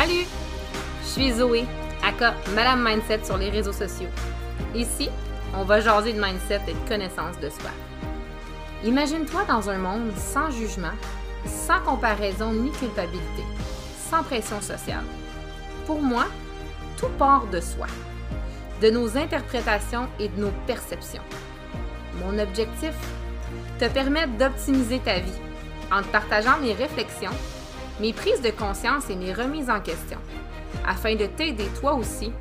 Salut! Je suis Zoé, aka Madame Mindset sur les réseaux sociaux. Ici, on va jaser de mindset et de connaissance de soi. Imagine-toi dans un monde sans jugement, sans comparaison ni culpabilité, sans pression sociale. Pour moi, tout part de soi, de nos interprétations et de nos perceptions. Mon objectif Te permettre d'optimiser ta vie en te partageant mes réflexions, mes prises de conscience et mes remises en question, afin de t'aider toi aussi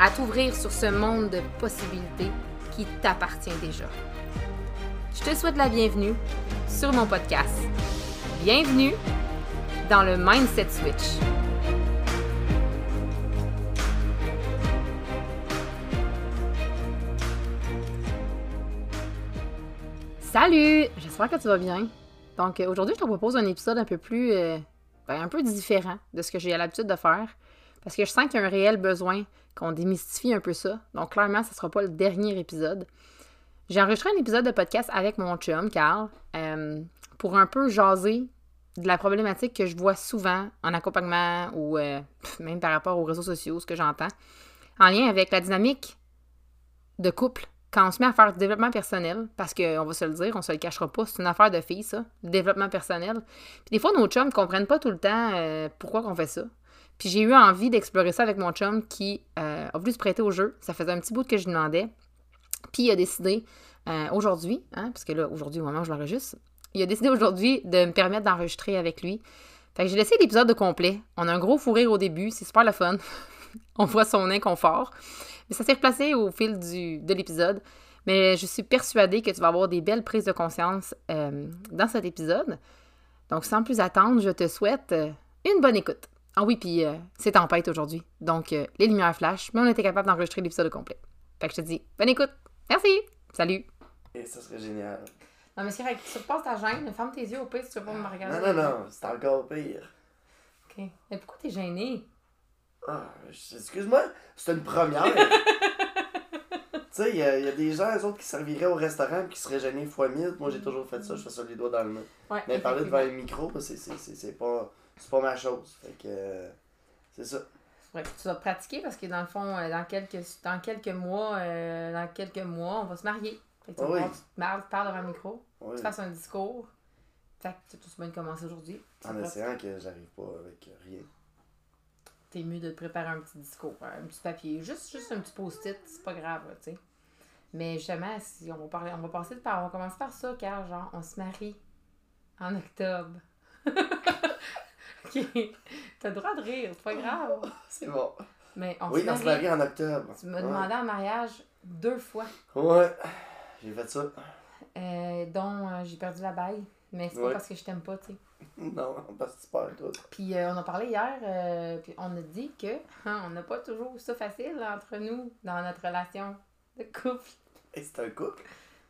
à t'ouvrir sur ce monde de possibilités qui t'appartient déjà. Je te souhaite la bienvenue sur mon podcast. Bienvenue dans le Mindset Switch. Salut! J'espère que tu vas bien. Donc euh, aujourd'hui, je te propose un épisode un peu plus, euh, ben, un peu différent de ce que j'ai l'habitude de faire. Parce que je sens qu'il y a un réel besoin qu'on démystifie un peu ça. Donc clairement, ce ne sera pas le dernier épisode. J'ai enregistré un épisode de podcast avec mon chum, Carl, euh, pour un peu jaser de la problématique que je vois souvent en accompagnement ou même par rapport aux réseaux sociaux, ce que j'entends, en lien avec la dynamique de couple quand on se met à faire du développement personnel, parce qu'on va se le dire, on se le cachera pas, c'est une affaire de filles, ça, le développement personnel. Puis des fois, nos chums ne comprennent pas tout le temps euh, pourquoi qu'on fait ça. Puis j'ai eu envie d'explorer ça avec mon chum qui euh, a voulu se prêter au jeu. Ça faisait un petit bout que je lui demandais. Puis il a décidé euh, aujourd'hui, hein, parce que là, aujourd'hui, au moment où je l'enregistre, il a décidé aujourd'hui de me permettre d'enregistrer avec lui. Fait que j'ai laissé l'épisode au complet. On a un gros fou rire au début, c'est super le fun. On voit son inconfort. Mais ça s'est replacé au fil du, de l'épisode. Mais je suis persuadée que tu vas avoir des belles prises de conscience euh, dans cet épisode. Donc, sans plus attendre, je te souhaite euh, une bonne écoute. Ah oui, puis euh, c'est tempête aujourd'hui. Donc, euh, les lumières flash, mais on était capable d'enregistrer l'épisode au complet. Fait que je te dis, bonne écoute. Merci. Salut. Et ça serait génial. Non, mais c'est vrai, tu repasses ta gêne, ferme tes yeux au pire si tu veux pas me regarder. Non, non, non, c'est encore pire. OK. Mais pourquoi t'es gêné? Ah, excuse-moi, c'est une première. tu sais, il y, y a des gens, eux autres, qui serviraient au restaurant et qui seraient gênés fois mille. Moi, j'ai toujours fait ça, je fais ça les doigts dans le nez. Ouais. Mais parler devant un micro, c'est- c'est c'est- c'est pas, c'est pas ma chose. Fait que, euh, c'est ça. Ouais, tu vas pratiquer parce que dans le fond, euh, dans quelques, dans quelques mois, euh, dans quelques mois, on va se marier. Fait que tu, vas oui. voir, tu te parles, tu devant le micro, tu fasses un discours. Fait que c'est tout bien de commencer aujourd'hui. En essayant que j'arrive pas avec rien. T'es mieux de te préparer un petit discours, un petit papier, juste, juste un petit post-it, c'est pas grave, tu sais. Mais justement, si on va parler, on va passer par, on va commencer par ça, car genre, on se marie en octobre. ok. T'as le droit de rire, c'est pas grave. C'est bon. Mais on oui, se on se marie. marie en octobre. Tu m'as Ouais. demandé en mariage deux fois, Ouais, j'ai fait ça. euh, dont euh, j'ai perdu la baille. Mais c'est pas parce que je t'aime pas, tu sais. Non, tu parles tout. Puis euh, on a parlé hier, euh, puis on a dit que hein, on n'a pas toujours ça facile entre nous dans notre relation de couple. Et c'est un couple,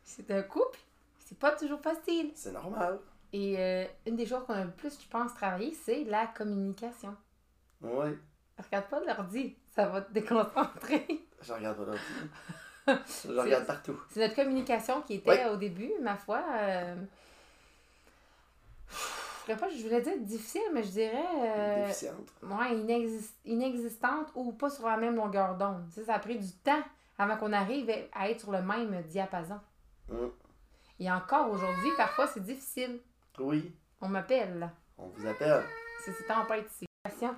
C'est un couple, c'est pas toujours facile. c'est normal. Et euh, une des choses qu'on a le plus, je pense, travaillé, c'est la communication. Ouais, Regarde pas l'ordi, ça va te déconcentrer. je regarde pas l'ordi. je regarde partout. C'est notre communication qui était au début, ma foi. Dirais pas, je voulais dire difficile, mais je dirais. euh, Déficiente. ouais, inexis- inexistante ou pas sur la même longueur d'onde. Tu sais, ça a pris du temps avant qu'on arrive à être sur le même diapason. Hum. Et encore aujourd'hui, parfois, c'est difficile. Oui, On m'appelle, on vous appelle. C'est c'est tempête ici. Passion.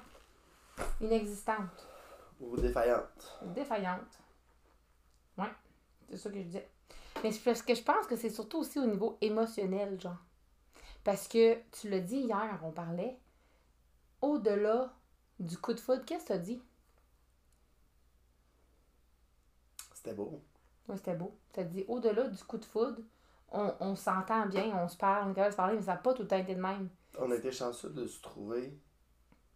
Inexistante. Ou défaillante. Défaillante. Ouais, c'est ça que je disais. Mais parce que je pense que c'est surtout aussi au niveau émotionnel, genre. Parce que tu l'as dit hier, on parlait, au-delà du coup de foudre, qu'est-ce que tu as dit? C'était beau. Oui, c'était beau. Tu as dit, au-delà du coup de foudre, on, on s'entend bien, on se parle, on est capable de se parler, mais ça n'a pas tout le temps été de même. On a été chanceux de se trouver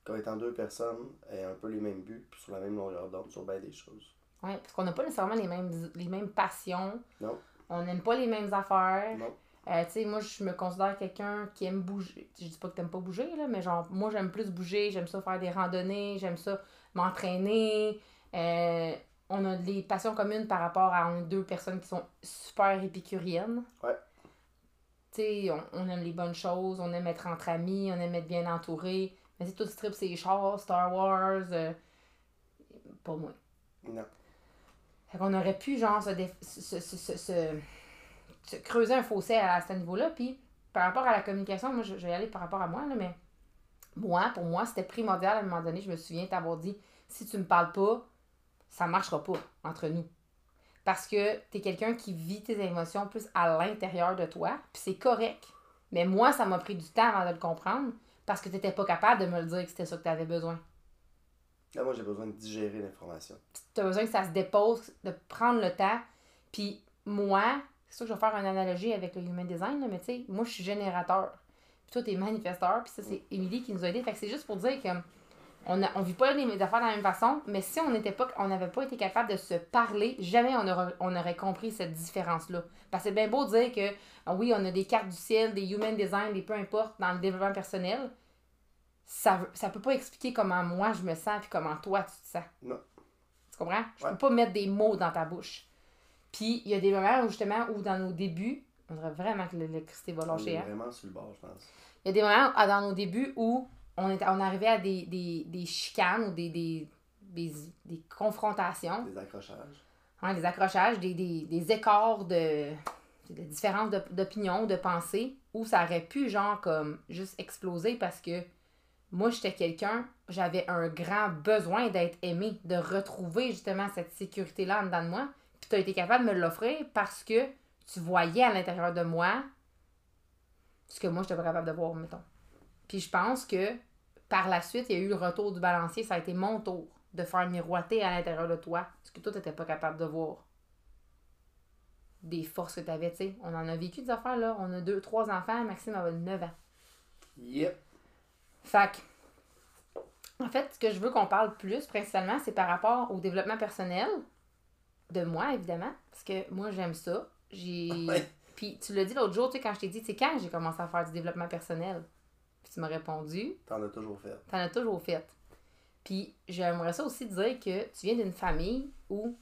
comme étant deux personnes ayant un peu les mêmes buts puis sur la même longueur d'onde sur bien des choses. Ouais, parce qu'on n'a pas nécessairement les mêmes, les mêmes passions. Non. On n'aime pas les mêmes affaires. Non. Euh, tu sais, moi, je me considère quelqu'un qui aime bouger. Je dis pas que t'aimes pas bouger, là, mais genre, moi, j'aime plus bouger, j'aime ça faire des randonnées, j'aime ça m'entraîner. Euh, on a des passions communes par rapport à on deux personnes qui sont super épicuriennes. Ouais. Tu sais, on, on aime les bonnes choses, on aime être entre amis, on aime être bien entouré. Mais si toi, tu tripes ces chars, Star Wars, euh, pas moi. Non. Fait qu'on aurait pu, genre, dé- se- se- se creuser un fossé à, à ce niveau-là. Puis, par rapport à la communication, moi, je, je vais y aller par rapport à moi, là, mais moi, pour moi, c'était primordial à un moment donné. Je me souviens t'avoir dit si tu me parles pas, ça marchera pas entre nous. Parce que t'es quelqu'un qui vit tes émotions plus à l'intérieur de toi, puis c'est correct. Mais moi, ça m'a pris du temps avant de le comprendre parce que t'étais pas capable de me le dire que c'était ça que t'avais besoin. Là, moi, j'ai besoin de digérer l'information. tu as besoin que ça se dépose, de prendre le temps. Puis moi, c'est sûr que je vais faire une analogie avec le human design, là, mais tu sais, moi je suis générateur. Puis toi, tu es manifesteur. Puis ça, c'est Émilie qui nous a aidés. Fait que c'est juste pour dire que on, a, on vit pas les affaires de la même façon, mais si on n'était pas, on n'avait pas été capable de se parler, jamais on aurait, on aurait compris cette différence-là. Parce que c'est bien beau de dire que ah oui, on a des cartes du ciel, des human design, des peu importe, dans le développement personnel. Ça, ça peut pas expliquer comment moi je me sens puis comment toi tu te sens. Non. Tu comprends? Je Ouais. peux pas mettre des mots dans ta bouche. Puis il y a des moments où justement, où dans nos débuts, on dirait vraiment que l'électricité va On lâcher. hein? vraiment sur le bord, je pense. Il y a des moments ah, dans nos débuts où on, est, on arrivait à des, des, des chicanes ou des, des, des, des confrontations, Des accrochages. hein, des accrochages, des, des, des écarts de, de différences d'op- d'opinion, de pensée, où ça aurait pu, genre, comme juste exploser parce que moi, j'étais quelqu'un, j'avais un grand besoin d'être aimé, de retrouver justement cette sécurité-là en dedans de moi. Tu as été capable de me l'offrir parce que tu voyais à l'intérieur de moi ce que moi, je n'étais pas capable de voir, mettons. Puis je pense que par la suite, il y a eu le retour du balancier. Ça a été mon tour de faire miroiter à l'intérieur de toi ce que toi, tu n'étais pas capable de voir. Des forces que tu avais, tu sais. On en a vécu des affaires, là. On a deux, trois enfants. Maxime avait 9 ans. Yep. Fait que, en fait, ce que je veux qu'on parle plus, principalement, c'est par rapport au développement personnel. De moi, évidemment. Parce que moi, j'aime ça. J'ai. Ouais. Puis tu l'as dit l'autre jour, tu sais, quand je t'ai dit, c'est quand j'ai commencé à faire du développement personnel. Puis tu m'as répondu, T'en as toujours fait. T'en as toujours fait. Puis j'aimerais ça aussi dire que tu viens d'une famille où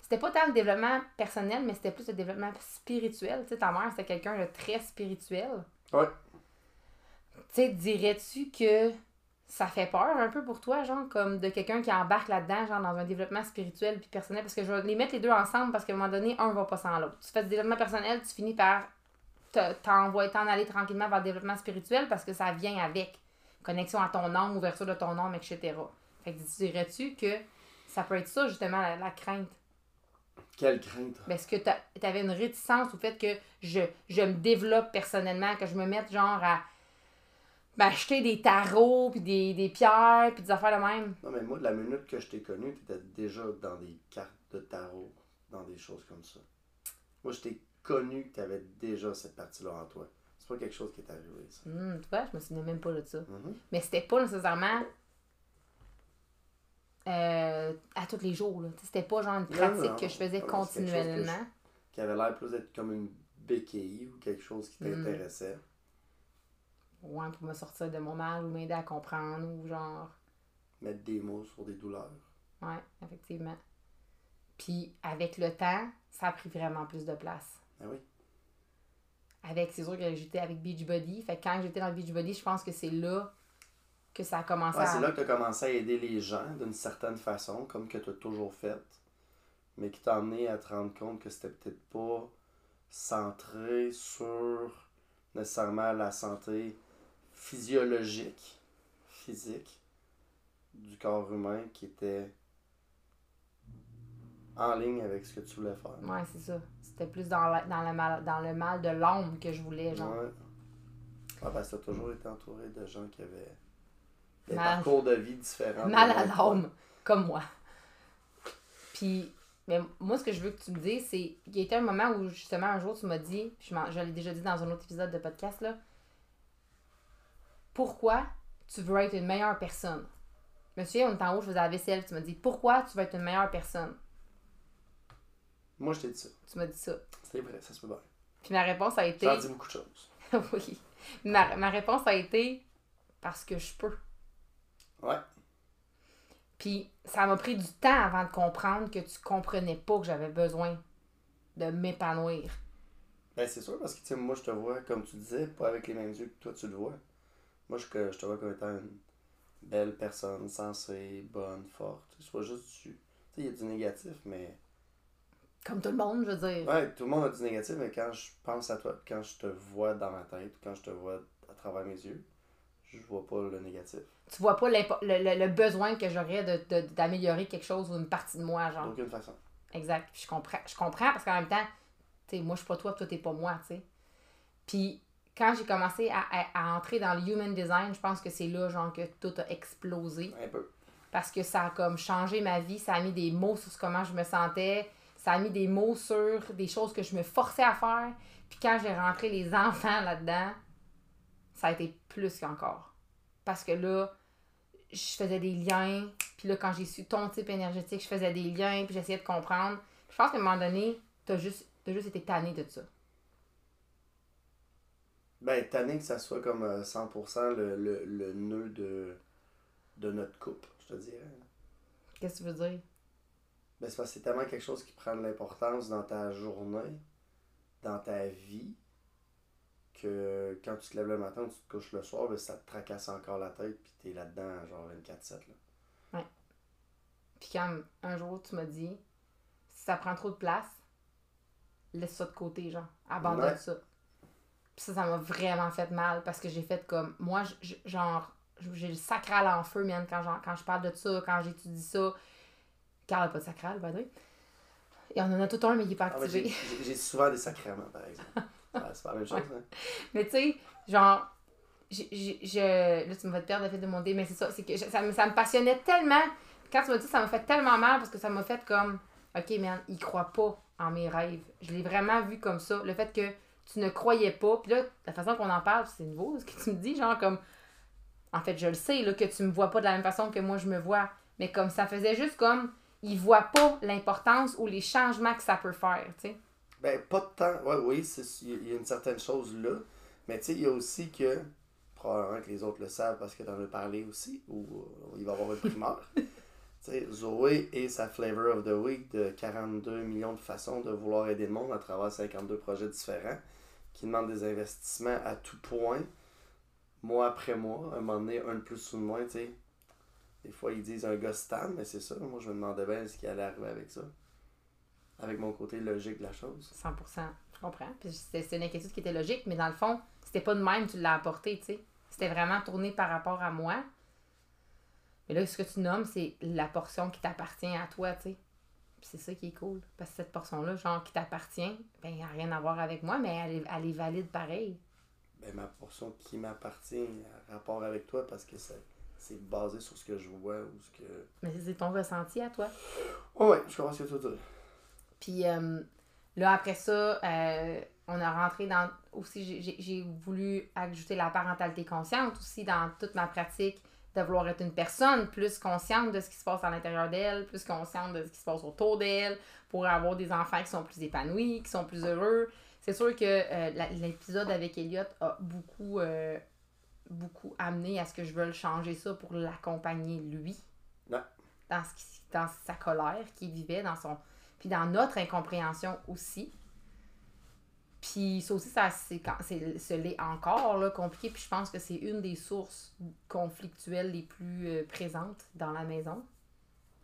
c'était pas tant le développement personnel, mais c'était plus le développement spirituel. Tu sais, ta mère, c'était quelqu'un de très spirituel. Ouais. Tu sais, dirais-tu que ça fait peur un peu pour toi, genre, comme de quelqu'un qui embarque là-dedans, genre, dans un développement spirituel puis personnel? Parce que je vais les mettre les deux ensemble parce qu'à un moment donné, un va pas sans l'autre. Tu fais du développement personnel, tu finis par te- t'envoyer t'en aller tranquillement vers le développement spirituel parce que ça vient avec connexion à ton âme, ouverture de ton âme, etc. Fait que dirais-tu que ça peut être ça, justement, la, la crainte? Quelle crainte? Mais est-ce que tu avais une réticence au fait que je, je me développe personnellement, que je me mette genre à m'acheter des tarots, puis des, des pierres, puis des affaires de même? Non, mais moi, de la minute que je t'ai connu, t'étais déjà dans des cartes de tarot, dans des choses comme ça. Moi, je t'ai connu que t'avais déjà cette partie-là en toi. C'est pas quelque chose qui est arrivé, ça. Hum, tu vois, je me souvenais même pas de ça. Mhm. Mais c'était pas nécessairement euh, à tous les jours. là. C'était pas genre une pratique non, que je faisais non, continuellement. Qui avait l'air plus d'être comme une béquille ou quelque chose qui Mhm. t'intéressait. Ouais, pour me sortir de mon mal ou m'aider à comprendre ou genre. Mettre des mots sur des douleurs. Ouais, effectivement. Puis avec le temps, ça a pris vraiment plus de place. Ah oui. Avec, c'est sûr que j'étais avec Beachbody. Fait que quand j'étais dans Beachbody, je pense que c'est là que ça a commencé Ouais, à. c'est là que tu as commencé à aider les gens d'une certaine façon, comme que tu as toujours fait, mais qui t'a amené à te rendre compte que c'était peut-être pas centré sur nécessairement la santé physiologique, physique du corps humain qui était en ligne avec ce que tu voulais faire. Ouais, c'est ça. C'était plus dans, la- dans, le mal, dans le mal de l'âme que je voulais, genre. Ouais. Parce que tu as toujours été entouré de gens qui avaient des Mal. parcours de vie différents. mal à l'âme, comme moi. Puis, mais moi, ce que je veux que tu me dises, c'est qu'il y a été un moment où, justement, un jour, tu m'as dit, je, je l'ai déjà dit dans un autre épisode de podcast, là, pourquoi tu veux être une meilleure personne? Je me souviens, on était en haut, je faisais la vaisselle, tu m'as dit, pourquoi tu veux être une meilleure personne? Moi, je t'ai dit ça. Tu m'as dit ça. C'était vrai, ça se peut bien. Puis ma réponse a été. J'en dis beaucoup de choses. oui. Ma, ma réponse a été parce que je peux. Ouais. Puis ça m'a pris du temps avant de comprendre que tu comprenais pas que j'avais besoin de m'épanouir. Ben, c'est sûr, parce que, tu sais, moi, je te vois, comme tu disais, pas avec les mêmes yeux que toi, tu le vois. Moi, je, te vois comme étant une, belle personne, sensée, bonne, forte. Pas juste du. Tu sais, il y a du négatif, mais. Comme tout le monde, je veux dire. Ouais, tout le monde a du négatif, mais quand je pense à toi, quand je te vois dans ma tête, quand je te vois à travers mes yeux, je vois pas le négatif. Tu vois pas le, le- le besoin que j'aurais de, de- d'améliorer quelque chose ou une partie de moi, genre. D'aucune façon. Exact. Puis je comprends, je comprends parce qu'en même temps, tu sais, moi, je suis pas toi, toi, t'es pas moi, tu sais. Puis quand j'ai commencé à, à- à entrer dans le human design, je pense que c'est là, genre, que tout a explosé. Un peu. Parce que ça a comme changé ma vie, ça a mis des mots sur comment je me sentais, ça a mis des mots sur des choses que je me forçais à faire. Puis quand j'ai rentré les enfants là-dedans, ça a été plus qu'encore. Parce que là, je faisais des liens, puis là, quand j'ai su ton type énergétique, je faisais des liens, puis j'essayais de comprendre. Je pense qu'à un moment donné, t'as juste, t'as juste été tanné de ça. Ben, tanné que ça soit comme euh, 100% le, le, le nœud de, de notre couple, je te dirais. Qu'est-ce que tu veux dire? Ben, c'est parce que c'est tellement quelque chose qui prend de l'importance dans ta journée, dans ta vie, que quand tu te lèves le matin ou tu te couches le soir, ben, ça te tracasse encore la tête, puis t'es là-dedans, genre 24-7. Là. Puis quand un jour tu m'as dit, si ça prend trop de place, laisse ça de côté, genre, abandonne Ouais. ça. Puis ça, ça m'a vraiment fait mal parce que j'ai fait comme, moi, genre, j'ai le sacral en feu, man, quand, quand je parle de ça, quand j'étudie ça. Carl n'a pas de sacral, by the way. Et on en a tout un, mais il n'est pas Ah, j'ai, activé. j'ai- j'ai souvent des sacrements, par exemple. Ouais, c'est pas la même chose. Hein? Mais tu sais, genre, j'ai- j'ai- je, là, tu me vas te perdre le fait de mon dé, mais c'est ça, c'est que je- ça, me, ça me passionnait tellement. Quand tu m'as dit, ça m'a fait tellement mal parce que ça m'a fait comme, ok, man, il croit pas en mes rêves. Je l'ai vraiment vu comme ça. Le fait que tu ne croyais pas, puis là, la façon qu'on en parle, c'est nouveau, ce que tu me dis, genre, comme, en fait, je le sais, là, que tu me vois pas de la même façon que moi je me vois, mais comme ça faisait juste comme, il voit pas l'importance ou les changements que ça peut faire, tu sais. Ben, pas de temps. Ouais, oui, c'est- il y a- il y a une certaine chose là. Mais tu sais, il y a aussi que, probablement que les autres le savent parce que t'en as parlé aussi, ou euh, il va y avoir une primeur. tu sais, Zoé et sa Flavor of the Week de 42 millions de façons de vouloir aider le monde à travers 52 projets différents qui demandent des investissements à tout point, mois après mois, un moment donné, un de plus ou de moins, tu sais. Des fois, ils disent un gars mais c'est ça. Moi, je me demandais bien ce qui allait arriver avec ça. Avec mon côté logique de la chose. 100%. Je comprends. Puis c'est une inquiétude qui était logique, mais dans le fond, c'était pas de même tu l'as apporté, tu sais. C'était vraiment tourné par rapport à moi. Mais là, ce que tu nommes, c'est la portion qui t'appartient à toi, tu sais. C'est ça qui est cool. Parce que cette portion-là, genre, qui t'appartient, ben, elle n'a rien à voir avec moi, mais elle est, elle est valide pareil. ben, ma portion qui m'appartient à rapport avec toi parce que c'est, c'est basé sur ce que je vois ou ce que. Mais c'est ton ressenti à toi. Oh ouais, je comprends ce que tu dire. Puis euh, là, après ça, euh, on a rentré dans. Aussi, j'ai j'ai voulu ajouter la parentalité consciente aussi dans toute ma pratique de vouloir être une personne plus consciente de ce qui se passe à l'intérieur d'elle, plus consciente de ce qui se passe autour d'elle, pour avoir des enfants qui sont plus épanouis, qui sont plus heureux. C'est sûr que euh, l'épisode avec Elliot a beaucoup, euh, beaucoup amené à ce que je veuille changer ça pour l'accompagner lui. Ouais. Dans, ce qui, dans sa colère qu'il vivait, dans son. Puis dans notre incompréhension aussi. Puis ça aussi, ça, c'est, quand- c'est, ce l'est encore là, compliqué. Puis je pense que c'est une des sources conflictuelles les plus euh, présentes dans la maison.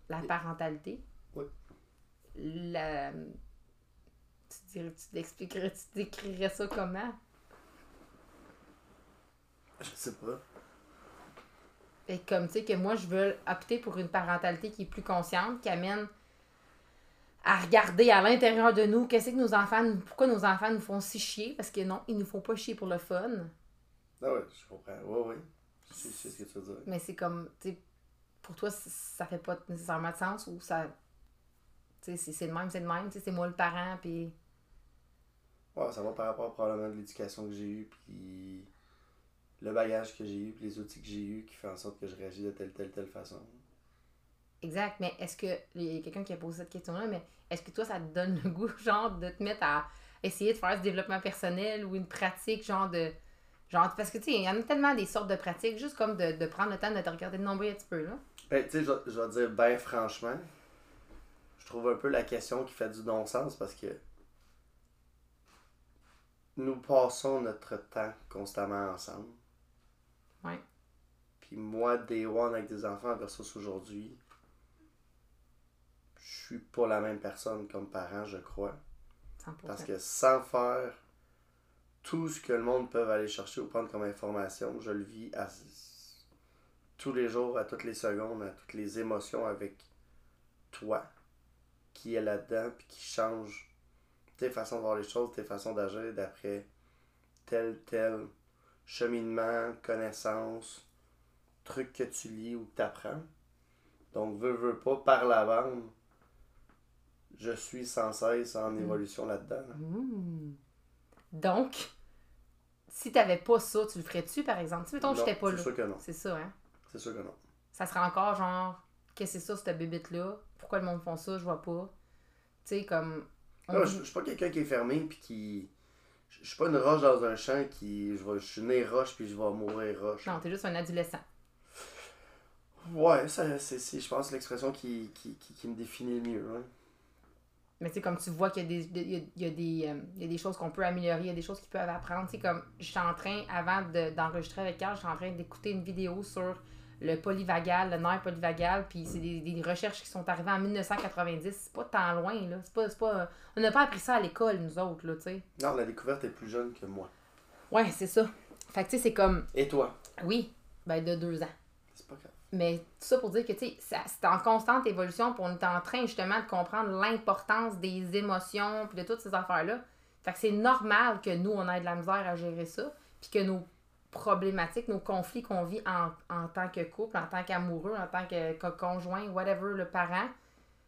La parentalité. Oui. La... Tu, dirais, tu l'expliquerais, tu décrirais ça comment? Je sais pas. Et comme tu sais que moi je veux opter pour une parentalité qui est plus consciente, qui amène à regarder à l'intérieur de nous qu'est-ce que nos enfants pourquoi nos enfants nous font si chier parce que non, ils nous font pas chier pour le fun, Ah ouais, je comprends. Ouais, ouais. Je sais, je sais ce que tu veux dire. mais c'est comme tu sais pour toi ça fait pas nécessairement de sens ou ça tu sais c'est- c'est de même, c'est de même, tu sais c'est moi le parent puis Ouais, ça va par rapport probablement de l'éducation que j'ai eue, puis le bagage que j'ai eu, puis les outils que j'ai eu qui fait en sorte que je réagis de telle, telle, telle façon. Exact, mais est-ce que. Il y a quelqu'un qui a posé cette question-là, mais est-ce que toi, ça te donne le goût, genre, de te mettre à essayer de faire du développement personnel ou une pratique, genre, de. Genre, parce que, tu sais, il y en a tellement des sortes de pratiques, juste comme de, de prendre le temps de te regarder de nombril un petit peu, là. Ben, tu sais, je, vais- je vais dire, ben franchement, je trouve un peu la question qui fait du non-sens parce que nous passons notre temps constamment ensemble. Ouais. Puis Puis moi, Day One avec des enfants versus aujourd'hui, je suis pas la même personne comme parent, je crois. 100%. Parce que sans faire tout ce que le monde peut aller chercher ou prendre comme information, je le vis à, tous les jours, à toutes les secondes, à toutes les émotions avec toi qui est là-dedans puis qui change tes façons de voir les choses, tes façons d'agir d'après tel, tel cheminement, connaissance, truc que tu lis ou que tu apprends. Donc, veux, veux pas, par la bande, je suis sans cesse en évolution là-dedans. là. Mmh. Donc, si t'avais pas ça, tu le ferais-tu, par exemple? Si, mettons, Non, j'étais pas c'est là. sûr que non. C'est ça, hein? C'est sûr que non. Ça serait encore genre, qu'est-ce que c'est ça, cette bébite-là? Pourquoi le monde font ça? Je vois pas. Tu sais, comme. on Non, dit- je, je suis pas quelqu'un qui est fermé puis qui. Je je suis pas une roche dans un champ qui. Je, vais- je suis né roche puis je vais mourir roche. Non, t'es juste un adolescent. Ouais, ça, c'est, c'est, je pense, l'expression qui, qui, qui, qui me définit le mieux. hein. Mais tu sais, comme tu vois qu'il y a des, il y a, il y a des, euh, il y a des choses qu'on peut améliorer, il y a des choses qu'ils peuvent apprendre. Tu sais, comme j'étais en train, avant de- d'enregistrer avec Carl, j'étais en train d'écouter une vidéo sur le polyvagal, le nerf polyvagal, puis c'est des, des recherches qui sont arrivées en 1990. C'est pas tant loin, là. C'est pas, pas, on n'a pas appris ça à l'école, nous autres, là, tu sais. Non, la découverte est plus jeune que moi. Ouais, c'est ça. Fait que tu sais, c'est comme, Et toi? oui, ben de deux ans. C'est pas grave. Mais tout ça pour dire que, c'est en constante évolution, puis on est en train justement de comprendre l'importance des émotions, puis de toutes ces affaires-là. Fait que c'est normal que nous, on ait de la misère à gérer ça, puis que nos problématiques, nos conflits qu'on vit en, en tant que couple, en tant qu'amoureux, en tant que, conjoint, whatever, le parent,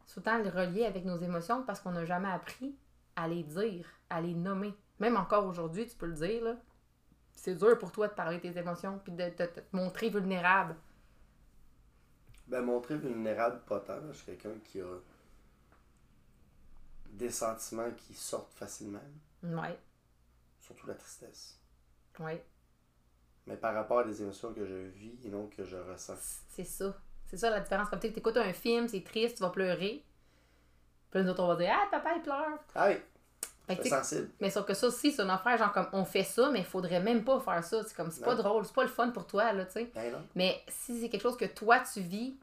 c'est autant le relier avec nos émotions parce qu'on n'a jamais appris à les dire, à les nommer. Même encore aujourd'hui, tu peux le dire, là. C'est dur pour toi de parler de tes émotions, puis de- de te montrer vulnérable. Ben, montrer vulnérable, pas tant. là. Je suis quelqu'un qui a des sentiments qui sortent facilement, Ouais, surtout la tristesse. ouais. Mais par rapport à des émotions que je vis et non que je ressens. C'est ça. C'est ça la différence. Comme tu écoutes un film, c'est triste, tu vas pleurer. Puis nous autres, on va dire Ah, papa, il pleure. Ah oui, sensible. mais sauf que ça aussi, c'est une affaire, genre comme on fait ça, mais il faudrait même pas faire ça. C'est comme c'est pas drôle, c'est pas le fun pour toi, là, tu sais. Ben. Mais si c'est quelque chose que toi tu vis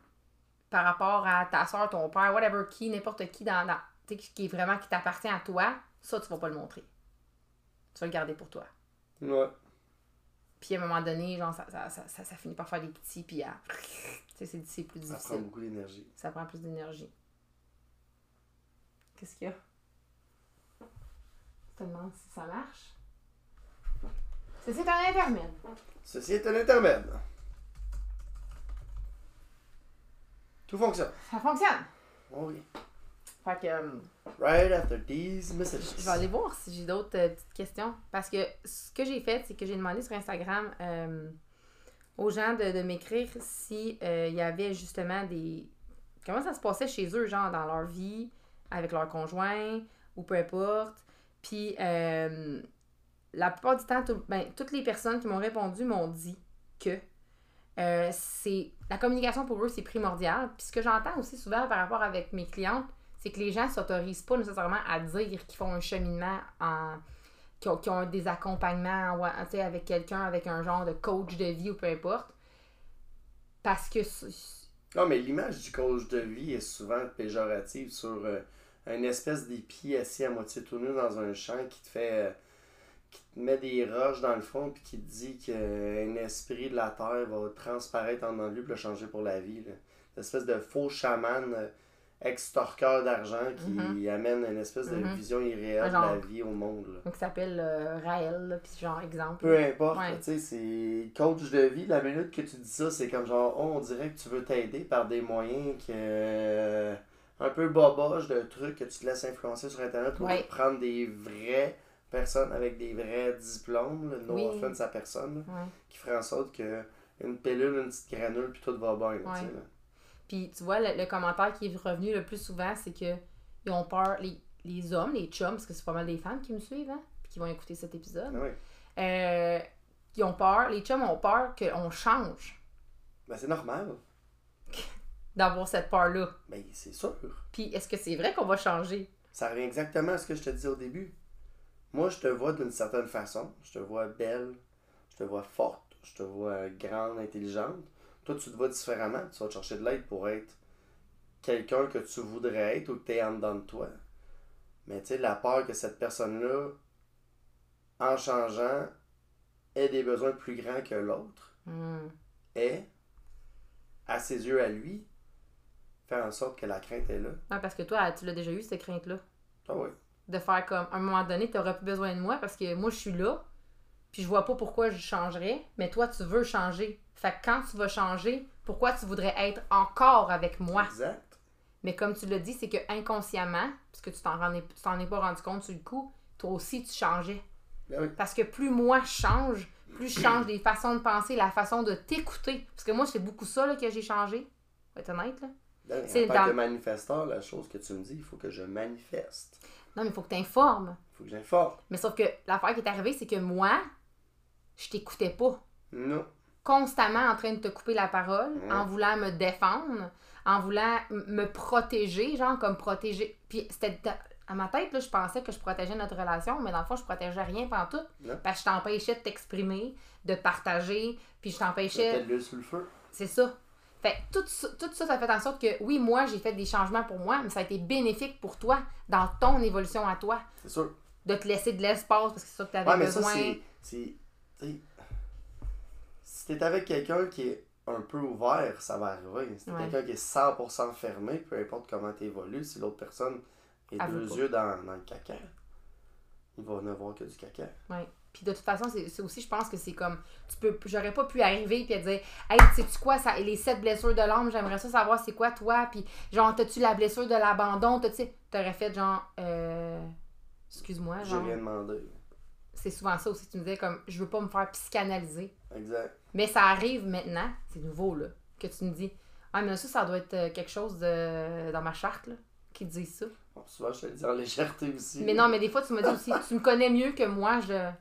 par rapport à ta soeur, ton père, whatever qui, n'importe qui dans, qui est vraiment qui t'appartient à toi, ça tu vas pas le montrer. Tu vas le garder pour toi. Ouais. Puis à un moment donné, genre ça, ça, ça, ça, ça finit par faire des petits, puis à... c'est, c'est plus Ça difficile. prend beaucoup d'énergie. Ça prend plus d'énergie. Qu'est-ce qu'il y a? Je te demande si ça marche. Ceci est un intermède. Ceci est un intermède. Tout fonctionne. Ça fonctionne. Oh oui. Fait que euh, Right after these messages. je vais aller voir si j'ai d'autres euh, petites questions. Parce que ce que j'ai fait, c'est que j'ai demandé sur Instagram euh, aux gens de, de m'écrire si euh, il y avait justement des. Comment ça se passait chez eux, genre dans leur vie, avec leur conjoint, ou peu importe. Puis euh, la plupart du temps, ben, toutes les personnes qui m'ont répondu m'ont dit que euh, c'est la communication pour eux, c'est primordial. Puis ce que j'entends aussi souvent par rapport avec mes clientes, c'est que les gens ne s'autorisent pas nécessairement à dire qu'ils font un cheminement en. qui ont, qui ont des accompagnements avec quelqu'un, avec un genre de coach de vie ou peu importe. Parce que. Non, mais l'image du coach de vie est souvent péjorative sur euh, une espèce d'épi assis à moitié tout nu dans un champ qui te fait. euh, qui te met des roches dans le fond puis qui te dit qu'un esprit de la terre va transparaître en lui pour le changer pour la vie. Là. Une espèce de faux chaman euh, extorqueur d'argent qui Mhm. amène une espèce de Mhm. vision irréelle de la vie au monde. là. Donc, s'appelle euh, Raël, puis genre exemple. Peu importe, Ouais. tu sais, c'est coach de vie. La minute que tu dis ça, c'est comme genre, oh, on dirait que tu veux t'aider par des moyens que. Un peu boboche de trucs que tu te laisses influencer sur Internet Ouais. de prendre des vraies personnes avec des vrais diplômes, là, no Oui. offense à personne, là, Ouais. qui ferait en sorte que une pilule, une petite granule, puis tout va bien. là, tu sais, Ouais. là. Puis tu vois, le, le commentaire qui est revenu le plus souvent, c'est que ils ont peur, les, les hommes, les chums, parce que c'est pas mal des femmes qui me suivent, hein, puis qui vont écouter cet épisode, Ah euh, ils ont peur, les chums ont peur qu'on change Ben, c'est normal. D'avoir cette peur-là. Ben, c'est sûr. Puis est-ce que c'est vrai qu'on va changer? Ça revient exactement à ce que je te disais au début. Moi, je te vois d'une certaine façon. Je te vois belle, je te vois forte, je te vois grande, intelligente. Toi, tu te vois différemment, tu vas te chercher de l'aide pour être quelqu'un que tu voudrais être ou que tu es en dedans de toi. Mais tu sais, la peur que cette personne-là, en changeant, ait des besoins plus grands que l'autre, Hmm. est, à ses yeux à lui, faire en sorte que la crainte est là. Ouais, parce que toi, tu l'as déjà eu, cette crainte-là? Ah oui. De faire comme, à un moment donné, tu plus besoin de moi parce que moi, je suis là. Puis je vois pas pourquoi je changerais. Mais toi, tu veux changer. Fait que quand tu vas changer, pourquoi tu voudrais être encore avec moi? Exact. Mais comme tu l'as dit, c'est que inconsciemment, parce que tu t'en t'en es pas rendu compte sur le coup, toi aussi, tu changeais. Ben oui. Parce que plus moi je change, plus je change des façons de penser, la façon de t'écouter. Parce que moi, c'est beaucoup ça là, que j'ai changé. Faut être honnête, là. Ben, C'est en tant dans- que manifesteur, la chose que tu me dis, il faut que je manifeste. Non, mais il faut que tu informes. Il faut que j'informe. Mais sauf que l'affaire qui est arrivée, c'est que moi, je t'écoutais pas. Non. Constamment en train de te couper la parole, en voulant me défendre, en voulant me protéger, genre comme protéger. Puis c'était à ma tête, là, je pensais que je protégeais notre relation, mais dans le fond, je protégeais rien pendant tout. Non. Parce que je t'empêchais de t'exprimer, de partager, puis je t'empêchais. l'huile sur le feu. C'est ça. Fait tout ça, tout ça, ça fait en sorte que oui, moi, j'ai fait des changements pour moi, mais ça a été bénéfique pour toi, dans ton évolution à toi, C'est sûr. de te laisser de l'espace parce que c'est ça que tu avais Ouais, mais besoin. ça, c'est. c'est- Si t'es avec quelqu'un qui est un peu ouvert, ça va arriver. Si t'es Ouais. quelqu'un qui est 100% fermé, peu importe comment t'évolues, si l'autre personne est deux yeux dans, dans le caca, il va ne voir que du caca. Ouais. Puis de toute façon, c'est aussi, je pense que c'est comme, tu peux, j'aurais pas pu arriver puis dire, hey, sais-tu quoi, ça, les sept blessures de l'âme, j'aimerais ça savoir c'est quoi toi, puis genre, t'as-tu la blessure de l'abandon, t'as-tu, t'aurais fait genre, euh, excuse-moi, J'ai genre, rien demandé. c'est souvent ça aussi, tu me disais comme, je veux pas me faire psychanalyser. Exact. Mais ça arrive maintenant, c'est nouveau, là, que tu me dis, ah, mais ça, ça doit être euh, quelque chose de, dans ma charte, là, qui dit ça. Bon, souvent, je te le dis en légèreté aussi. Mais non, mais des fois, tu m'as dit aussi, tu me connais mieux que moi, je.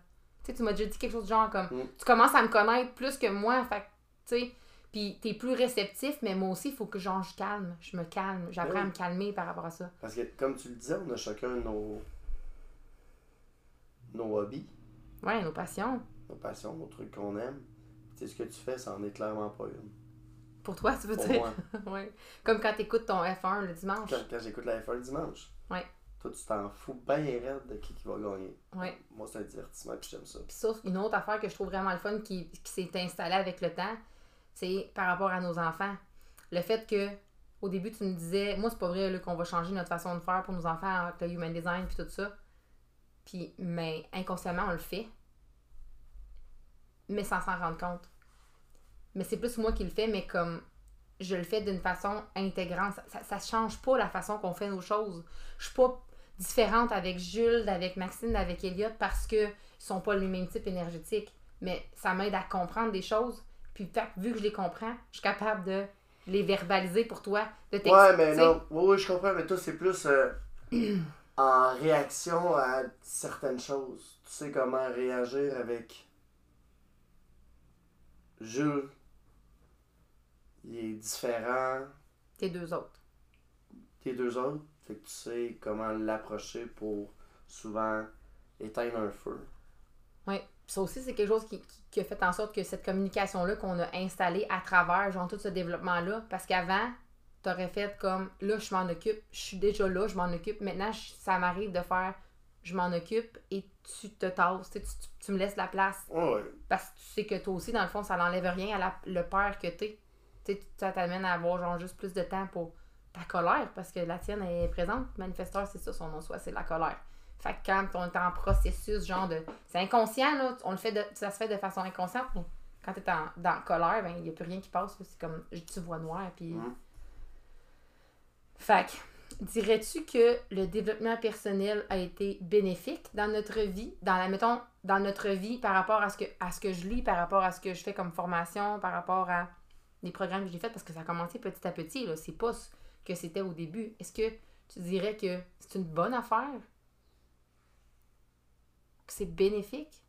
Tu sais, tu m'as déjà dit quelque chose de genre comme. Mm. Tu commences à me connaître plus que moi, fait tu sais. Puis t'es plus réceptif, mais moi aussi, il faut que genre, je calme. Je me calme. J'apprends oui. à me calmer par rapport à ça. Parce que, comme tu le disais, on a chacun nos. nos hobbies, Ouais, nos passions. nos passions, nos trucs qu'on aime. Tu sais, ce que tu fais, ça en est clairement pas une. Pour toi, tu veux Pour dire? moi. ouais. Comme quand t'écoutes ton F1 le dimanche. Quand, quand j'écoute la F1 le dimanche. Ouais. Toi, tu t'en fous bien raide de qui, qui va gagner. Ouais. Moi, c'est un divertissement, puis j'aime ça. Puis sauf une autre affaire que je trouve vraiment le fun qui, qui s'est installée avec le temps, c'est par rapport à nos enfants. Le fait que au début tu me disais, moi c'est pas vrai qu'on va changer notre façon de faire pour nos enfants avec le human design puis tout ça. Puis mais inconsciemment on le fait. Mais sans s'en rendre compte. Mais c'est plus moi qui le fais, mais comme je le fais d'une façon intégrante. Ça, ça, ça change pas la façon qu'on fait nos choses. Je suis pas différente avec Jules, avec Maxine, avec Elliot parce que ils sont pas le même type énergétique. Mais ça m'aide à comprendre des choses. Puis vu que je les comprends, je suis capable de les verbaliser pour toi, de t'expliquer. Ouais, mais non. Oui, oui, je comprends, mais toi, c'est plus euh, en réaction à certaines choses. Tu sais comment réagir avec Jules. Il est différent Tes deux autres. des deux autres? Fait que tu sais comment l'approcher pour souvent éteindre un feu. Oui. Ça aussi, c'est quelque chose qui, qui- qui a fait en sorte que cette communication-là qu'on a installée à travers genre, tout ce développement-là, parce qu'avant, t'aurais fait comme là, je m'en occupe, je suis déjà là, je m'en occupe. Maintenant, je- ça m'arrive de faire je m'en occupe et tu te tasses, tu, tu, me laisses la place. Ouais. Parce que tu sais que toi aussi, dans le fond, ça n'enlève rien à la- le père que t'es. Tu sais, ça t'amène à avoir genre juste plus de temps pour ta colère, parce que la tienne est présente. Manifesteur, c'est ça, son nom soit, c'est la colère. Fait que quand on est en processus, genre de. C'est inconscient, là. On le fait de, ça se fait de façon inconsciente, mais quand t'es en, dans colère, ben, il n'y a plus rien qui passe. C'est comme. Tu vois noir, puis. Fait que, dirais-tu que le développement personnel a été bénéfique dans notre vie, dans la mettons dans notre vie par rapport à ce que à ce que je lis, par rapport à ce que je fais comme formation, par rapport à les programmes que j'ai faits parce que ça a commencé petit à petit là, c'est pas que c'était au début. Est-ce que tu dirais que c'est une bonne affaire? Que c'est bénéfique?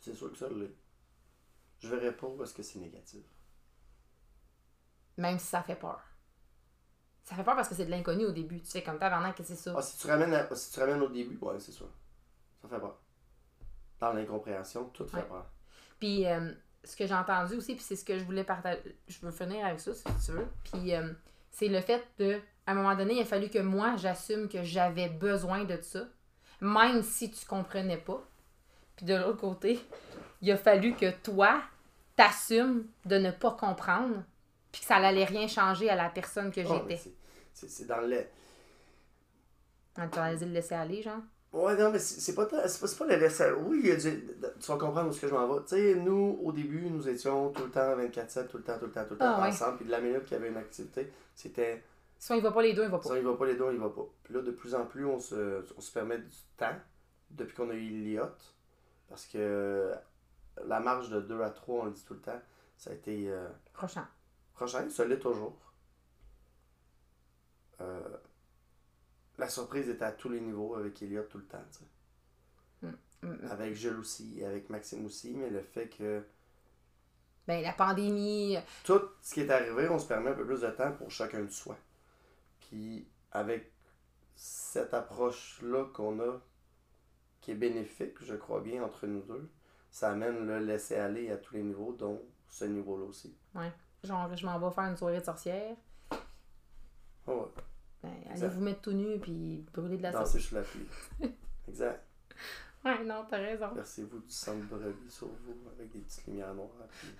C'est sûr que ça l'est. Je verrais pas parce que c'est négatif. même si ça fait peur. Ça fait peur parce que c'est de l'inconnu au début. Tu fais comme tabarnak que c'est ça? Ah, si tu ramènes, à- si tu ramènes au début, ouais, c'est sûr. Ça fait peur. Dans l'incompréhension, tout fait Ouais. peur. Puis euh, ce que j'ai entendu aussi, puis c'est ce que je voulais partager. Je veux finir avec ça, si tu veux. Puis euh, c'est le fait de, à un moment donné, il a fallu que moi, j'assume que j'avais besoin de ça, même si tu comprenais pas. Puis de l'autre côté, il a fallu que toi, t'assumes de ne pas comprendre, puis que ça n'allait rien changer à la personne que Oh, j'étais. c'est- dans le. Tu vas le laisser aller, genre. Ouais, non, mais c'est c'est pas, pas, pas le laisser. Oui, il y a du- tu vas comprendre où est-ce que je m'en vais. Tu sais, nous, au début, nous étions tout le temps 24-7, tout le temps, tout le temps, tout le temps Ah, ouais. ensemble. Puis de la minute qu'il y avait une activité, c'était Si on y va pas les deux, il va si pas. on y va pas les deux, y va pas. Puis là, de plus en plus, on se, on se permet du temps depuis qu'on a eu l'IOT. Parce que la marge de 2 à 3, on le dit tout le temps, ça a été euh, Prochain. prochain, ça l'est toujours. Euh, la surprise était à tous les niveaux avec Elliot tout le temps. tu sais. Mm. Avec Jules aussi, avec Maxime aussi, mais le fait que Ben, la pandémie. tout ce qui est arrivé, on se permet un peu plus de temps pour chacun de soi. Puis avec cette approche-là qu'on a, qui est bénéfique, je crois bien, entre nous deux, ça amène le laisser aller à tous les niveaux, dont ce niveau-là aussi. Genre, je m'en vais faire une soirée de sorcière. Oh, ouais. Allez vous mettre tout nu puis brûler de la sauce. Danser sous la pluie. exact. Ouais, non, t'as raison. Versez-vous du sang de brebis sur vous avec des petites lumières noires. Puis...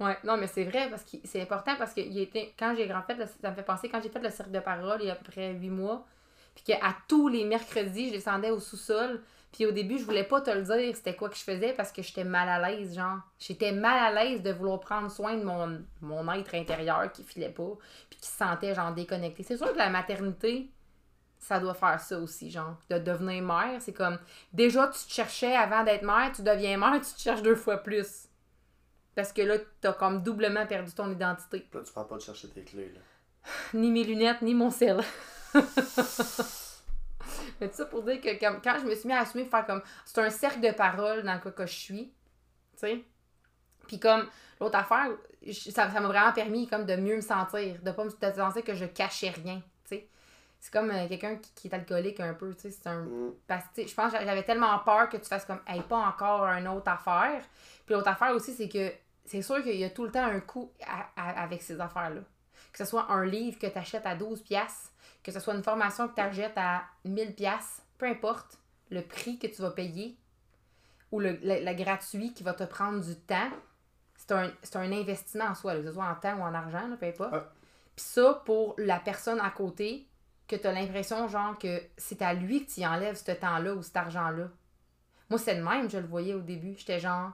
Ouais, non, mais c'est vrai parce que c'est important parce que il était, quand j'ai en fait, ça me fait penser quand j'ai fait le cercle de parole il y a à peu près huit mois, puis qu'à tous les mercredis, je descendais au sous-sol, puis au début, je voulais pas te le dire c'était quoi que je faisais parce que j'étais mal à l'aise, genre. J'étais mal à l'aise de vouloir prendre soin de mon, mon être intérieur qui filait pas, puis qui se sentait genre déconnecté. C'est sûr que la maternité, ça doit faire ça aussi, genre, de devenir mère. C'est comme, déjà, tu te cherchais avant d'être mère, tu deviens mère, tu te cherches deux fois plus. Parce que là, t'as comme doublement perdu ton identité. Là, tu parles pas de chercher tes clés. Là. Ni mes lunettes, ni mon sel. Tout ça pour dire que comme, quand je me suis mis à assumer, faire comme. C'est un cercle de parole dans le cas que je suis. Tu sais? Puis comme, l'autre affaire, je- ça m'a vraiment permis comme de mieux me sentir, de pas me de sentir que je cachais rien. Tu sais? C'est comme euh, quelqu'un qui, qui est alcoolique un peu, tu sais. C'est un. Mm. Parce que je pense que j'avais tellement peur que tu fasses comme, hey, pas encore une autre affaire. Puis l'autre affaire aussi, c'est que c'est sûr qu'il y a tout le temps un coût à- à- avec ces affaires-là. Que ce soit un livre que tu achètes à 12 pièces, que ce soit une formation que tu achètes à 1000 pièces, peu importe le prix que tu vas payer ou le, le- le gratuit qui va te prendre du temps, c'est un, un investissement en soi, là, que ce soit en temps ou en argent, là, peu importe. Ouais. Puis ça, pour la personne à côté, que tu as l'impression, genre, que c'est à lui que tu enlèves ce temps-là ou cet argent-là. Moi, c'est de même, je le voyais au début. J'étais genre,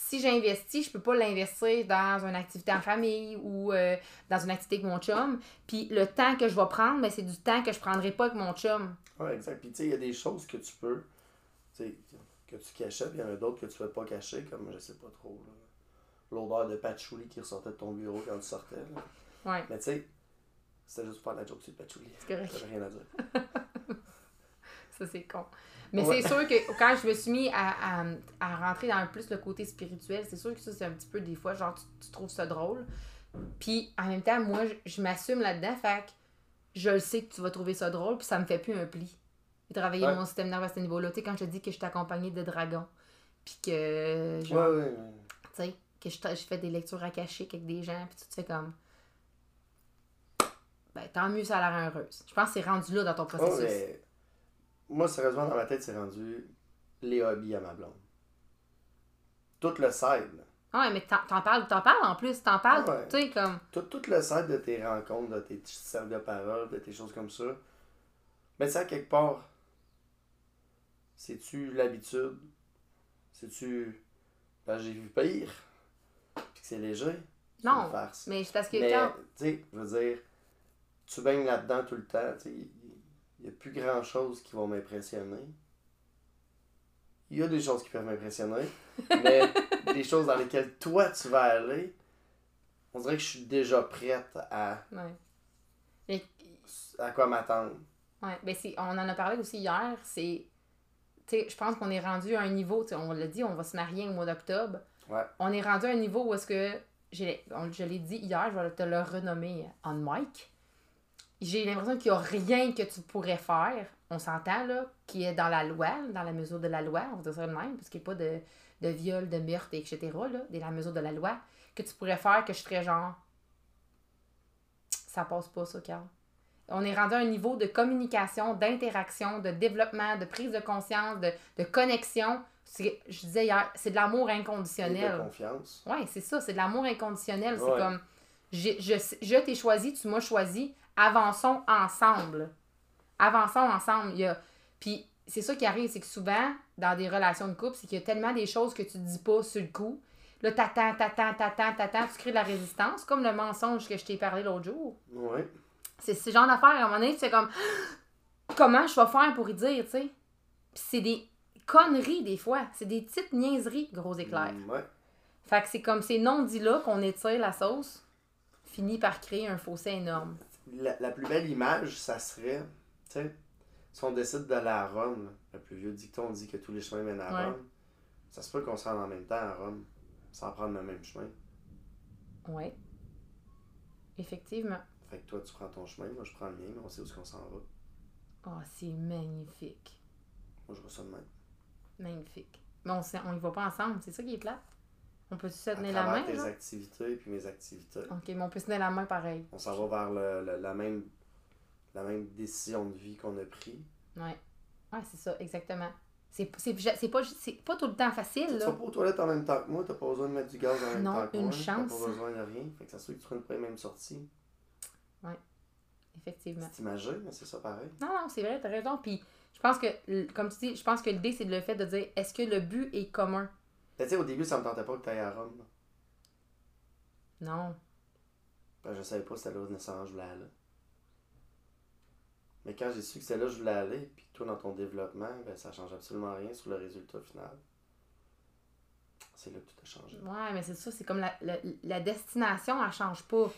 si j'investis, je peux pas l'investir dans une activité en famille ou euh, dans une activité avec mon chum. Puis le temps que je vais prendre, ben, c'est du temps que je prendrai pas avec mon chum. Ouais, exact. Puis tu sais, il y a des choses que tu peux, tu sais, que tu cachais, puis il y en a d'autres que tu ne peux pas cacher, comme je sais pas trop, l'odeur de patchouli qui ressortait de ton bureau quand tu sortais. là. Ouais, Mais tu sais, c'était juste pour faire la joke sur le patchouli. c'est correct. Rien à dire. Ça, c'est con. Mais Ouais. c'est sûr que quand je me suis mis à, à, à rentrer dans plus le côté spirituel, c'est sûr que ça, c'est un petit peu des fois, genre, tu, tu trouves ça drôle. Puis en même temps, moi, je, je m'assume là-dedans, fait que je le sais que tu vas trouver ça drôle, puis ça me fait plus un pli. Travailler Ouais. mon système nerveux à ce niveau-là. Tu sais, quand je te dis que je suis accompagnée de dragons, puis que, genre, ouais, ouais. tu sais, que je, je fais des lectures akashiques avec des gens, puis tu te fais comme. Ben, tant mieux, ça a l'air heureuse. Je pense que c'est rendu là dans ton Oh, processus. mais moi, sérieusement, dans ma tête, c'est rendu les hobbies à ma blonde. Tout le side, là. Ah Ouais, mais t'en t'en parles, t'en parles en plus, t'en parles, Ah ouais. tu sais, comme. tout, tout le site de tes rencontres, de tes petits cercles de parole, de tes choses comme ça. Mais ça, quelque part, c'est-tu l'habitude? C'est-tu. Ben, j'ai vu pire. Puis que c'est léger. C'est Non, farce. Mais c'est parce que Mais, quand. tu sais, je veux dire, tu baignes là-dedans tout le temps, tu sais, il n'y a plus grand-chose qui va m'impressionner. Il y a des choses qui peuvent m'impressionner, mais des choses dans lesquelles toi, tu vas aller, on dirait que je suis déjà prête à, Ouais. À quoi m'attendre. ouais, ben on en a parlé aussi hier, c'est. Je pense qu'on est rendu à un niveau, on l'a dit, on va se marier au mois d'octobre. Ouais. On est rendu à un niveau où est-ce que. Je l'ai dit hier, je vais te le renommer on mic. J'ai l'impression qu'il n'y a rien que tu pourrais faire, on s'entend, là, qui est dans la loi, dans la mesure de la loi, on va dire ça de même, parce qu'il n'y a pas de, de viol, de meurtre, etc., là, dans la mesure de la loi, que tu pourrais faire que je serais genre. Ça passe pas, ça, Carl. On est rendu à un niveau de communication, d'interaction, de développement, de prise de conscience, de, de connexion. C'est- Je disais hier, c'est de l'amour Et inconditionnel. de confiance. Oui, c'est ça, c'est de l'amour inconditionnel. C'est comme, j'ai- je, je t'ai choisi, tu m'as choisi, avançons ensemble. Avançons ensemble. Il y a... Puis c'est ça qui arrive, c'est que souvent, dans des relations de couple, c'est qu'il y a tellement des choses que tu dis pas sur le coup. Là, t'attends, t'attends, t'attends, t'attends, tu crées de la résistance, comme le mensonge que je t'ai parlé l'autre jour. Oui. C'est ce genre d'affaires, à un moment donné, tu fais comme, comment je vais faire pour y dire, tu sais? Puis c'est des conneries, des fois. C'est des petites niaiseries, gros éclairs. Mm, ouais. Fait que c'est comme ces non-dits-là qu'on étire la sauce, finit par créer un fossé énorme. La, la plus belle image, ça serait, tu sais, si on décide d'aller à Rome, le plus vieux dicton dit que tous les chemins mènent à Ouais. Rome, ça se peut qu'on se rende en même temps à Rome, sans prendre le même chemin. Ouais. Effectivement. Fait que toi, tu prends ton chemin, moi je prends le mien, mais on sait où est-ce qu'on s'en va. Oh, c'est magnifique. Moi, je vois ça de même. Magnifique. Mais on, sait- on y va pas ensemble, c'est ça qui est plate? On peut se À tenir la main, tes là? activités puis mes activités. Ok, mais on peut se tenir la main pareil. On s'en va vers le- le- la, même, la même décision de vie qu'on a pris. Ouais. Ouais, c'est ça, exactement. C'est pas, c'est pas tout le temps facile, Tu vas pas aux toilettes en même temps que moi, t'as pas besoin de mettre du gaz en même Non, temps que une moi. chance. T'as pas besoin de rien. Fait que ça se que tu prennes pas les mêmes sorties. Effectivement. C'est imagé, mais c'est ça pareil. Non, non, c'est vrai, t'as raison. Puis je pense que, comme tu dis, je pense que l'idée, c'est le fait de dire est-ce que le but est commun? Ben, tu sais, au début, ça me tentait pas que t'ailles à Rome. Non. Ben, je savais pas c'était là nécessairement je voulais aller. Mais quand j'ai su que c'était là que je voulais aller, puis toi dans ton développement, ben ça change absolument rien sur le résultat final. C'est là que tout a changé. Ouais, mais c'est ça, c'est comme la, la, la destination, elle change pas.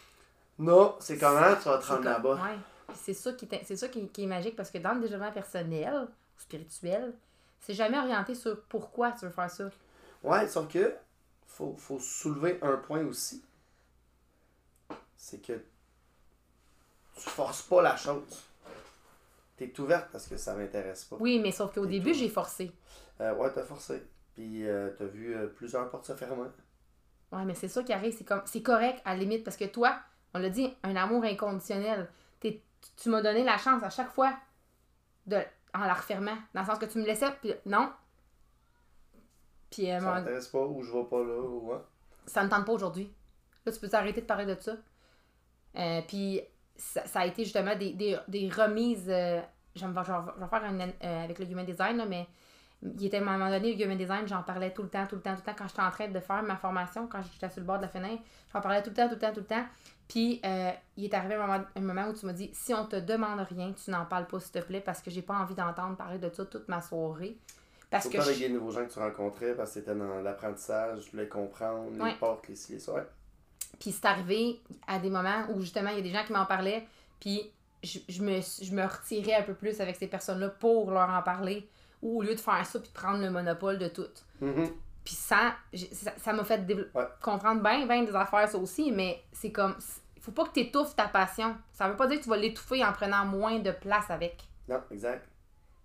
Non, c'est comment tu vas te rendre là-bas? Ouais. C'est ça, qui, est- c'est ça qui, qui est magique parce que dans le développement personnel ou spirituel, c'est jamais orienté sur pourquoi tu veux faire ça. Ouais, sauf que faut, faut soulever un point aussi. C'est que tu forces pas la chose. T'es ouverte parce que ça m'intéresse pas. Oui, mais sauf qu'au début, j'ai forcé. Euh, ouais, t'as forcé. Puis euh, t'as vu euh, plusieurs portes se fermer. Ouais, mais c'est ça qui arrive, c'est comme c'est correct à la limite parce que toi, on l'a dit, un amour inconditionnel. T'es- tu- tu m'as donné la chance à chaque fois de en la refermant, dans le sens que tu me laissais puis non. Puis euh, Ça m'intéresse pas ou je vais pas là ou ouais. ça ne tente pas aujourd'hui. Là, tu peux t'arrêter de parler de ça. Euh, puis ça, ça a été justement des, des, des remises. euh, je, vais, faire un, euh, avec le human design, là, mais il était à un moment donné, le human design, j'en parlais tout le temps, tout le temps, tout le temps. Quand j'étais en train de faire ma formation, quand j'étais sur le bord de la fenêtre, j'en parlais tout le temps, tout le temps, tout le temps. Puis euh, il est arrivé un moment, un moment où tu m'as dit si on te demande rien, tu n'en parles pas, s'il te plaît, parce que j'ai pas envie d'entendre parler de ça toute ma soirée. Parce Surtout que avec je- des nouveaux gens que tu rencontrais parce que t'étais dans l'apprentissage, je voulais comprendre les Ouais. portes, les ci, les ça. Ouais. Puis c'est arrivé à des moments où justement il y a des gens qui m'en parlaient, puis je, je me, je me retirais un peu plus avec ces personnes-là pour leur en parler, ou au lieu de faire ça puis de prendre le monopole de tout. Mhm. Puis ça, ça m'a fait Ouais. comprendre bien, bien des affaires, ça aussi, mais c'est comme. Il faut pas que tu étouffes ta passion. Ça veut pas dire que tu vas l'étouffer en prenant moins de place avec. Non, exact. Tu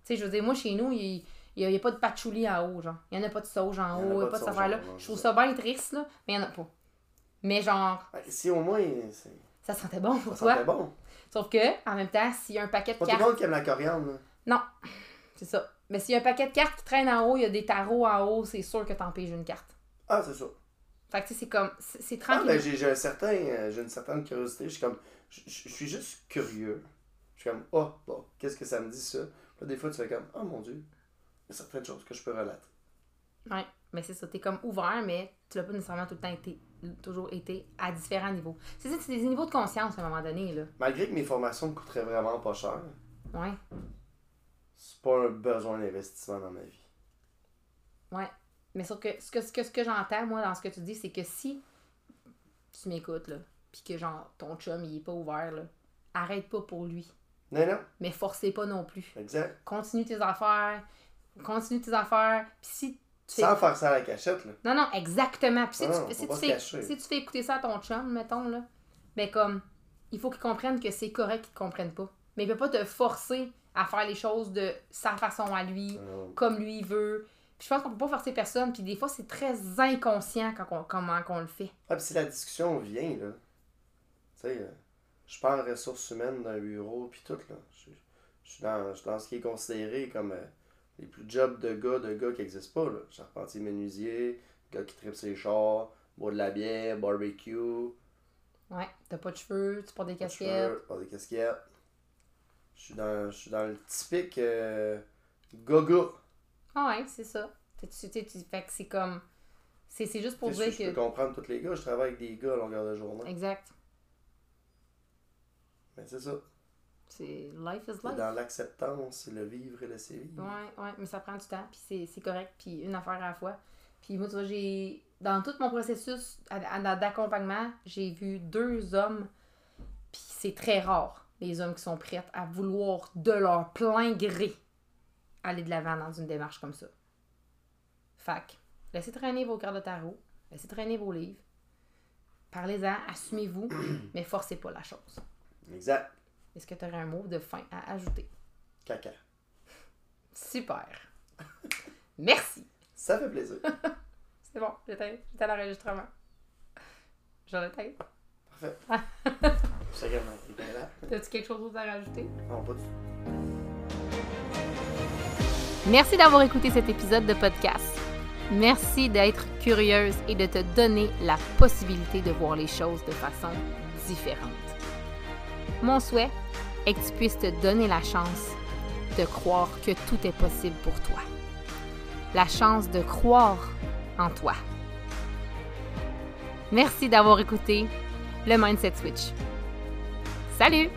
sais, je veux dire, moi, chez nous, il n'y a, il a pas de patchouli en haut, genre. Il n'y en a pas de sauge en Il haut, il n'y a pas de de affaire-là. Je trouve ça. ça bien triste, là, mais il n'y en a pas. Mais genre, Si au moins, ça sentait bon pour ça toi. sentait bon. Sauf que, en même temps, s'il y a un paquet de Pas tout le cartes. monde qui aime la coriandre. là. Non, c'est ça. Mais s'il y a un paquet de cartes qui traîne en haut, il y a des tarots en haut, c'est sûr que t'en piges une carte. Ah, c'est ça. Fait que tu sais, c'est comme. C'est Ah, tranquille. ben, j'ai j'ai un certain, euh, j'ai une certaine curiosité. Je suis comme, je suis juste curieux. Je suis comme, oh, bon, qu'est-ce que ça me dit ça? Là, des fois, tu fais comme, oh mon Dieu, il certaines choses que je peux relater. Ouais, mais c'est ça. T'es comme ouvert, mais tu l'as pas nécessairement tout le temps été, toujours été à différents niveaux. C'est ça, c'est des niveaux de conscience à un moment donné, là. Malgré que mes formations me coûteraient vraiment pas cher, Ouais. c'est pas un besoin d'investissement dans ma vie. Ouais. Mais sauf que ce que, ce que, ce que j'entends, moi, dans ce que tu dis, c'est que si tu m'écoutes, là, pis que genre ton chum, il est pas ouvert, là, arrête pas pour lui. Non, non, Mais forcez pas non plus. exact. Continue tes affaires. Continue tes affaires. Pis si tu fais Sans faire ça à la cachette, là. Non, non, exactement. Puis si, Non, tu, si, tu fais, si tu fais écouter ça à ton chum, mettons, là, ben comme, il faut qu'il comprenne que c'est correct qu'il te comprenne pas. Mais il peut pas te forcer à faire les choses de sa façon à lui, comme lui il veut. Puis je pense qu'on peut pas forcer personne, puis des fois c'est très inconscient quand on, comment qu'on le fait. Ah, puis si la discussion vient, là. Tu sais, euh, je parle ressources humaines d'un bureau, puis tout, là. Je, je suis dans, je suis dans ce qui est considéré comme euh, les plus jobs de gars, de gars qui n'existent pas, là. Charpentier menuisier, gars qui tripe ses chars, boit de la bière, barbecue, Ouais, t'as pas de cheveux, tu portes des pas de casquettes. cheveux, pas de casquettes. Je suis dans, je suis dans le typique euh, gaga. Ah ouais, c'est ça. Fait que c'est comme. C'est c'est juste pour dire je, je que. peux comprendre tous les gars, je travaille avec des gars à longueur de journée. Exact. Mais c'est ça. C'est life is C'est life. dans l'acceptance, c'est le vivre et laisser vivre. Ouais, ouais, mais ça prend du temps, puis c'est- correct, puis une affaire à la fois. Puis moi, tu vois, j'ai. Dans tout mon processus d'accompagnement, j'ai vu deux hommes, puis c'est très rare, les hommes qui sont prêts à vouloir de leur plein gré aller de l'avant dans une démarche comme ça. Fac, laissez traîner vos cartes de tarot, laissez traîner vos livres, parlez-en, assumez-vous, mais forcez pas la chose. Exact. Est-ce que tu aurais un mot de fin à ajouter? Caca. Super! Merci! Ça fait plaisir. C'est bon, j'étais à l'enregistrement. Je l'éteins. Parfait. Il est là. T'as-tu quelque chose d'autre à rajouter? Non, pas du tout. Merci d'avoir écouté cet épisode de podcast. Merci d'être curieuse et de te donner la possibilité de voir les choses de façon différente. Mon souhait est que tu puisses te donner la chance de croire que tout est possible pour toi. La chance de croire en toi. Merci d'avoir écouté le Mindset Switch. Salut!